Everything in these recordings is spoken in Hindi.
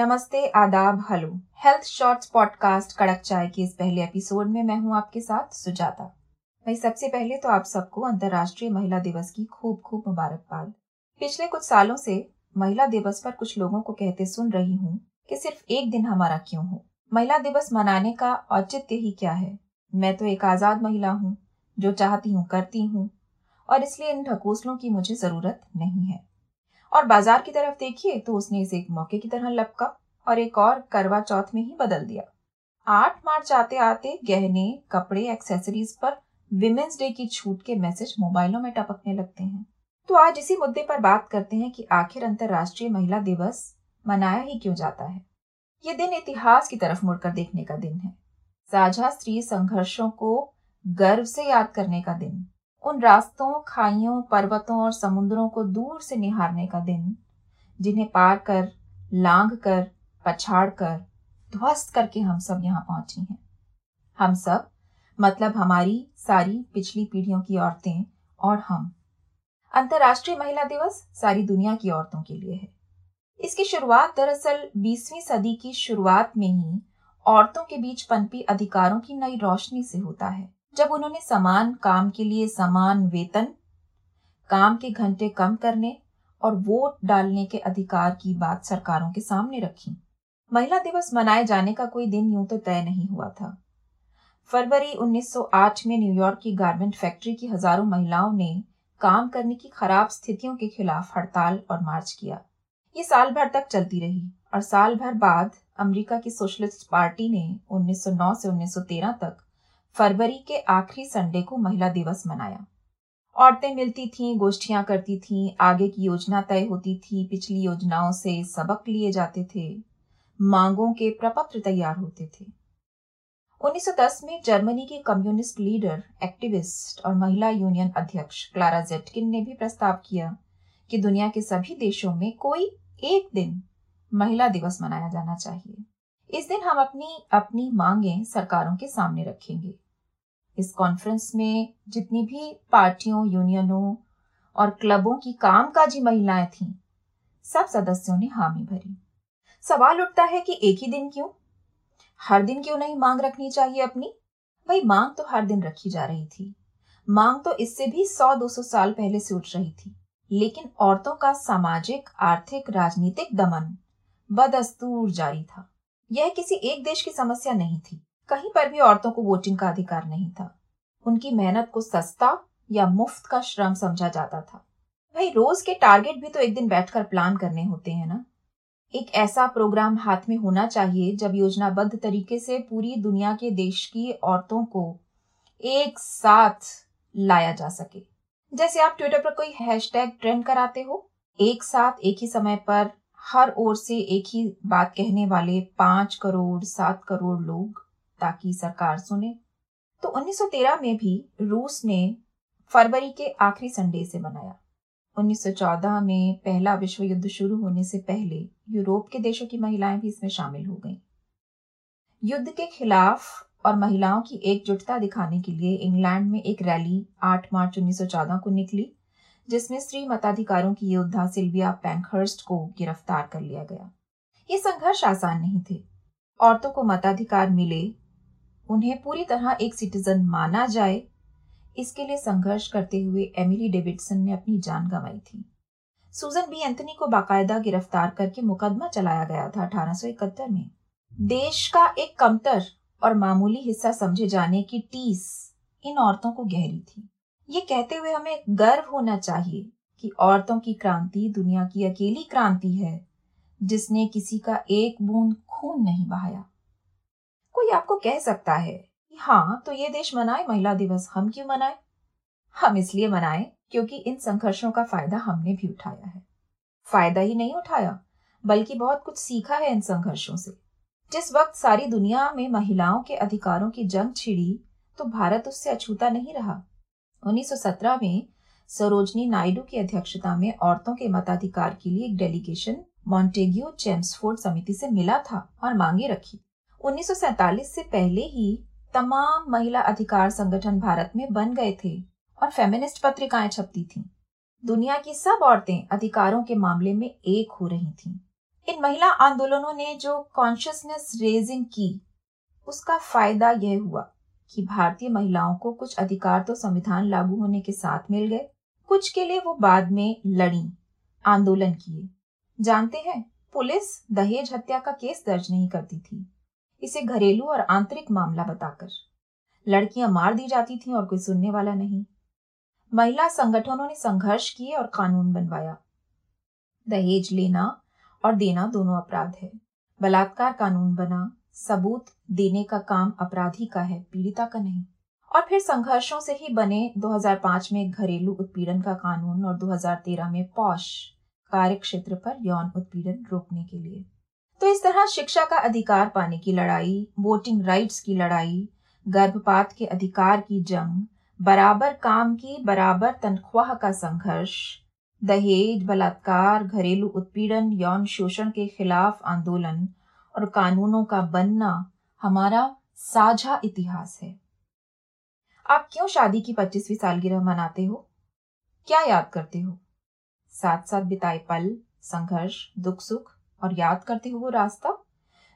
नमस्ते, आदाब, हेलो। हेल्थ शॉर्ट्स पॉडकास्ट कड़क चाय के इस पहले एपिसोड में मैं हूँ आपके साथ सुजाता। भाई सबसे पहले तो आप सबको अंतर्राष्ट्रीय महिला दिवस की खूब खूब मुबारकबाद। पिछले कुछ सालों से महिला दिवस पर कुछ लोगों को कहते सुन रही हूँ कि सिर्फ़ एक दिन हमारा क्यों हो? महिला दिवस मनाने का औचित्य ही क्या है? मैं तो एक आज़ाद महिला हूँ, जो चाहती हूँ, करती हूँ, और इसलिए इन ढकोसलों की मुझे ज़रूरत नहीं है। और बाज़ार की तरफ़ देखिए तो उसने इसे एक मौके की तरह लपका और एक और करवा चौथ में ही बदल दिया। आठ मार्च आते आते गहने, कपड़े एक्सेसरीज पर विमेंस डे की छूट के मैसेज मोबाइलों में टपकने लगते हैं। तो आज इसी मुद्दे पर बात करते हैं कि आखिर अंतर्राष्ट्रीय महिला दिवस मनाया ही क्यों जाता है। ये दिन इतिहास की तरफ़ मुड़कर देखने का दिन है। साझा स्त्री संघर्षों को गर्व से याद करने का दिन। उन रास्तों, खाइयों, पर्वतों और समुद्रों को दूर से निहारने का दिन, जिन्हें पार कर लांग कर, पछाड़ कर, ध्वस्त करके हम सब यहाँ पहुँची हैं। हम सब मतलब हमारी सारी पिछली पीढ़ियों की औरतें और हम। अंतर्राष्ट्रीय महिला दिवस सारी दुनिया की औरतों के लिए है। इसकी शुरुआत दरअसल 20वीं सदी की शुरुआत में ही औरतों के बीच पनपी अधिकारों की नई रोशनी से होता है। जब उन्होंने समान काम के लिए समान वेतन, काम के घंटे कम करने और वोट डालने के अधिकार की बात सरकारों के सामने रखी। महिला दिवस मनाए जाने का कोई दिन यूँ तो तय नहीं हुआ था। फरवरी 1908 में न्यूयॉर्क की गारमेंट फैक्ट्री की हज़ारों महिलाओं ने काम करने की खराब स्थितियों के खिलाफ हड़ताल और मार्च किया। ये साल भर तक चलती रही और साल भर बाद अमेरिका की सोशलिस्ट पार्टी ने 1909 से 1913 तक फरवरी के आखिरी संडे को महिला दिवस मनाया। औरतें मिलती थीं, गोष्ठियाँ करती थीं, आगे की योजना तय होती थी, पिछली योजनाओं से सबक लिए जाते थे, मांगों के प्रपत्र तैयार होते थे। 1910 में जर्मनी की कम्युनिस्ट लीडर, एक्टिविस्ट और महिला यूनियन अध्यक्ष क्लारा जेटकिन ने भी प्रस्ताव किया कि दुनिया के सभी देशों में कोई एक दिन महिला दिवस मनाया जाना चाहिए। इस दिन हम अपनी अपनी मांगे सरकारों के सामने रखेंगे। इस कॉन्फ्रेंस में जितनी भी पार्टियों यूनियनों और क्लबों की कामकाजी महिलाएँ थीं, सब सदस्यों ने हामी भरी। सवाल उठता है कि एक ही दिन क्यों? हर दिन क्यों नहीं मांग रखनी चाहिए अपनी? भाई, मांग तो हर दिन रखी जा रही थी। मांग तो इससे भी सौ, दो सौ साल पहले से उठ रही थी। लेकिन औरतों का सामाजिक, आर्थिक, राजनीतिक दमन, बदस्तूर जारी था। यह किसी एक देश की समस्या नहीं थी। कहीं पर भी औरतों को वोटिंग का अधिकार नहीं था। उनकी मेहनत को सस्ता या मुफ़्त का श्रम समझा जाता था। भाई, रोज के टारगेट भी तो एक दिन बैठकर प्लान करने होते हैं ना। एक ऐसा प्रोग्राम हाथ में होना चाहिए जब योजनाबद्ध तरीके से पूरी दुनिया के देश की औरतों को एक साथ लाया जा सके। जैसे आप ट्विटर पर कोई हैशटैग ट्रेंड कराते हो, एक साथ, एक ही समय पर हर ओर से एक ही बात कहने वाले पाँच करोड़, सात करोड़ लोग ताकि सरकार सुने। तो 1913 में भी रूस ने फरवरी के आखिरी संडे से मनाया। 1914 में पहला विश्व युद्ध शुरू होने से पहले यूरोप के देशों की महिलाएँ भी इसमें शामिल हो गईं। युद्ध के खिलाफ और महिलाओं की एकजुटता दिखाने के लिए इंग्लैंड में एक रैली 8 मार्च 1914 को निकली। जिसमें स्त्री मताधिकारों की योद्धा सिल्विया पैंकहर्स्ट को गिरफ़्तार कर लिया गया। ये संघर्ष आसान नहीं थे। औरतों को मताधिकार मिले, उन्हें पूरी तरह एक सिटीजन माना जाए, इसके लिए संघर्ष करते हुए एमिली डेविडसन ने अपनी जान गंवाई थी। सुजन बी एंथनी को बाकायदा गिरफ़्तार करके मुकदमा चलाया गया था अठारह में। देश का एक कमतर और मामूली हिस्सा समझे जाने की टीस इन औरतों को गहरी थी। ये कहते हुए हमें गर्व होना चाहिए कि औरतों की क्रांति दुनिया की अकेली क्रांति है, जिसने किसी का एक बूंद खून नहीं बहाया। कोई आपको कह सकता है हाँ तो ये देश मनाए, महिला दिवस हम क्यों मनाए? हम इसलिए मनाए क्योंकि इन संघर्षों का फ़ायदा हमने भी उठाया है। फ़ायदा ही नहीं उठाया, बल्कि बहुत कुछ सीखा है इन संघर्षों से। जिस वक्त सारी दुनिया में महिलाओं के अधिकारों की जंग छिड़ी तो भारत उससे अछूता नहीं रहा। 1917 में सरोजनी नायडू की अध्यक्षता में औरतों के मताधिकार के लिए एक डेलीगेशन मॉन्टेग्यू चेम्सफोर्ड समिति से मिला था और मांगे रखी 1947 से पहले ही तमाम महिला अधिकार संगठन भारत में बन गए थे और फेमिनिस्ट पत्रिकाएँ छपती थीं। दुनिया की सब औरतें अधिकारों के मामले में एक हो रही थीं। इन महिला आंदोलनों ने जो कॉन्शियसनेस रेजिंग की, उसका फ़ायदा यह हुआ कि भारतीय महिलाओं को कुछ अधिकार तो संविधान लागू होने के साथ मिल गए। कुछ के लिए वो बाद में लड़ी, आंदोलन किए। जानते हैं, पुलिस दहेज हत्या का केस दर्ज नहीं करती थी। इसे घरेलू और आंतरिक मामला बताकर। लड़कियाँ मार दी जाती थीं और कोई सुनने वाला नहीं। महिला संगठनों ने संघर्ष किए और कानून बनवाया। दहेज लेना और देना दोनों अपराध है। बलात्कार कानून बना सबूत देने का काम अपराधी का है, पीड़िता का नहीं। और फिर संघर्षों से ही बने 2005 में घरेलू उत्पीड़न का कानून और 2013 में पौष कार्य क्षेत्र पर यौन उत्पीड़न रोकने के लिए। तो इस तरह शिक्षा का अधिकार पाने की लड़ाई, वोटिंग राइट्स की लड़ाई, गर्भपात के अधिकार की जंग, बराबर काम की, बराबर तनख्वाह का संघर्ष, दहेज, बलात्कार, घरेलू उत्पीड़न, यौन शोषण के खिलाफ आंदोलन और कानूनों का बनना हमारा साझा इतिहास है। आप क्यों शादी की पच्चीसवीं सालगिरह मनाते हो? क्या याद करते हो? साथ साथ बिताए पल, संघर्ष दुख सुख और याद करते हो वो रास्ता?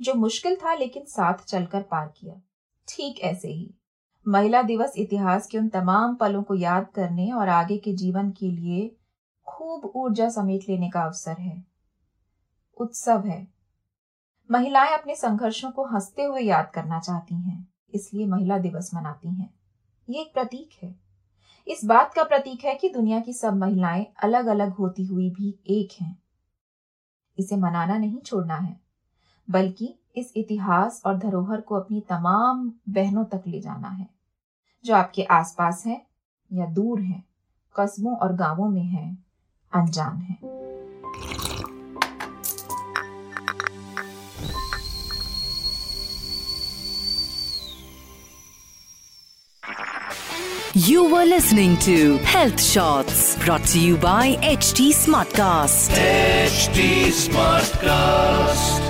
जो मुश्किल था लेकिन साथ चलकर पार किया। ठीक ऐसे ही। महिला दिवस इतिहास के उन तमाम पलों को याद करने और आगे के जीवन के लिए खूब ऊर्जा समेट लेने का अवसर है। उत्सव है। महिलाएँ अपने संघर्षों को हँसते हुए याद करना चाहती हैं, इसलिए महिला दिवस मनाती हैं। ये एक प्रतीक है। इस बात का प्रतीक है कि दुनिया की सब महिलाएँ अलग अलग होती हुई भी एक हैं। इसे मनाना नहीं छोड़ना है, बल्कि इस इतिहास और धरोहर को अपनी तमाम बहनों तक ले जाना है, जो आपके आसपास हैं या दूर हैं, कस्बों और गाँवों में हैं, अनजान हैं। You were listening to Health Shots brought to you by HT Smartcast. HT Smartcast.